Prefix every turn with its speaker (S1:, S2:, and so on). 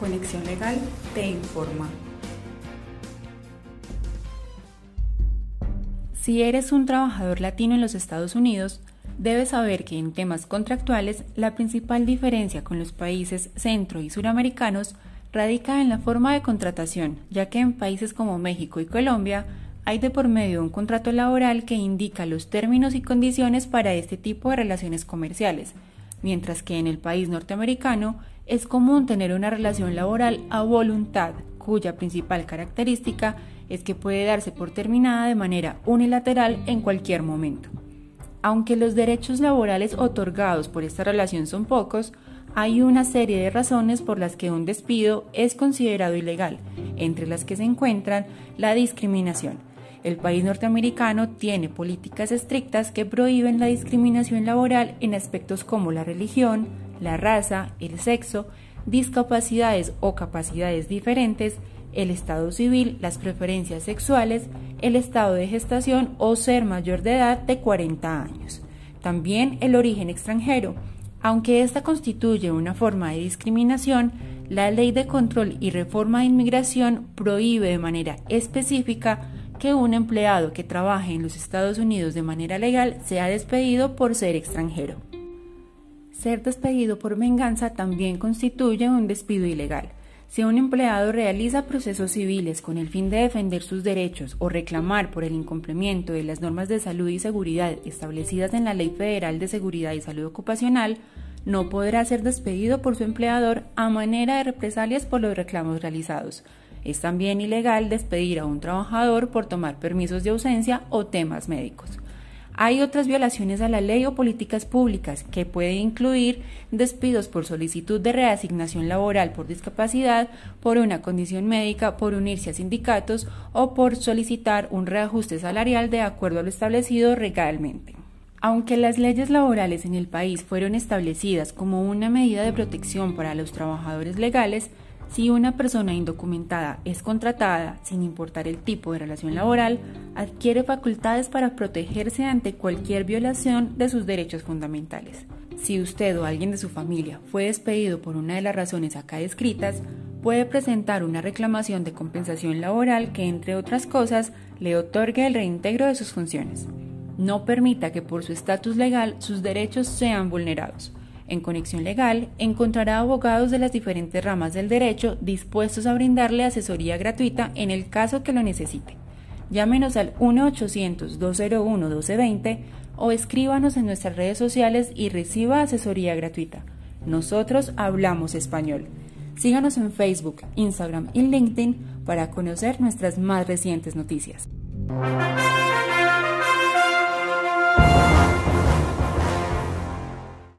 S1: Conexión Legal te informa. Si eres un trabajador latino en los Estados Unidos, debes saber que en temas contractuales la principal diferencia con los países centro y suramericanos radica en la forma de contratación, ya que en países como México y Colombia hay de por medio un contrato laboral que indica los términos y condiciones para este tipo de relaciones comerciales, mientras que en el país norteamericano es común tener una relación laboral a voluntad, cuya principal característica es que puede darse por terminada de manera unilateral en cualquier momento. Aunque los derechos laborales otorgados por esta relación son pocos, hay una serie de razones por las que un despido es considerado ilegal, entre las que se encuentran la discriminación. El país norteamericano tiene políticas estrictas que prohíben la discriminación laboral en aspectos como la religión, la raza, el sexo, discapacidades o capacidades diferentes, el estado civil, las preferencias sexuales, el estado de gestación o ser mayor de edad de 40 años. También el origen extranjero. Aunque esta constituye una forma de discriminación, la Ley de Control y Reforma de Inmigración prohíbe de manera específica que un empleado que trabaje en los Estados Unidos de manera legal sea despedido por ser extranjero. Ser despedido por venganza también constituye un despido ilegal. Si un empleado realiza procesos civiles con el fin de defender sus derechos o reclamar por el incumplimiento de las normas de salud y seguridad establecidas en la Ley Federal de Seguridad y Salud Ocupacional, no podrá ser despedido por su empleador a manera de represalias por los reclamos realizados. Es también ilegal despedir a un trabajador por tomar permisos de ausencia o temas médicos. Hay otras violaciones a la ley o políticas públicas que pueden incluir despidos por solicitud de reasignación laboral por discapacidad, por una condición médica, por unirse a sindicatos o por solicitar un reajuste salarial de acuerdo a lo establecido legalmente. Aunque las leyes laborales en el país fueron establecidas como una medida de protección para los trabajadores legales, si una persona indocumentada es contratada, sin importar el tipo de relación laboral, adquiere facultades para protegerse ante cualquier violación de sus derechos fundamentales. Si usted o alguien de su familia fue despedido por una de las razones acá descritas, puede presentar una reclamación de compensación laboral que, entre otras cosas, le otorgue el reintegro de sus funciones. No permita que por su estatus legal sus derechos sean vulnerados. En Conexión Legal encontrará abogados de las diferentes ramas del derecho dispuestos a brindarle asesoría gratuita en el caso que lo necesite. Llámenos al 1-800-201-1220 o escríbanos en nuestras redes sociales y reciba asesoría gratuita. Nosotros hablamos español. Síganos en Facebook, Instagram y LinkedIn para conocer nuestras más recientes noticias.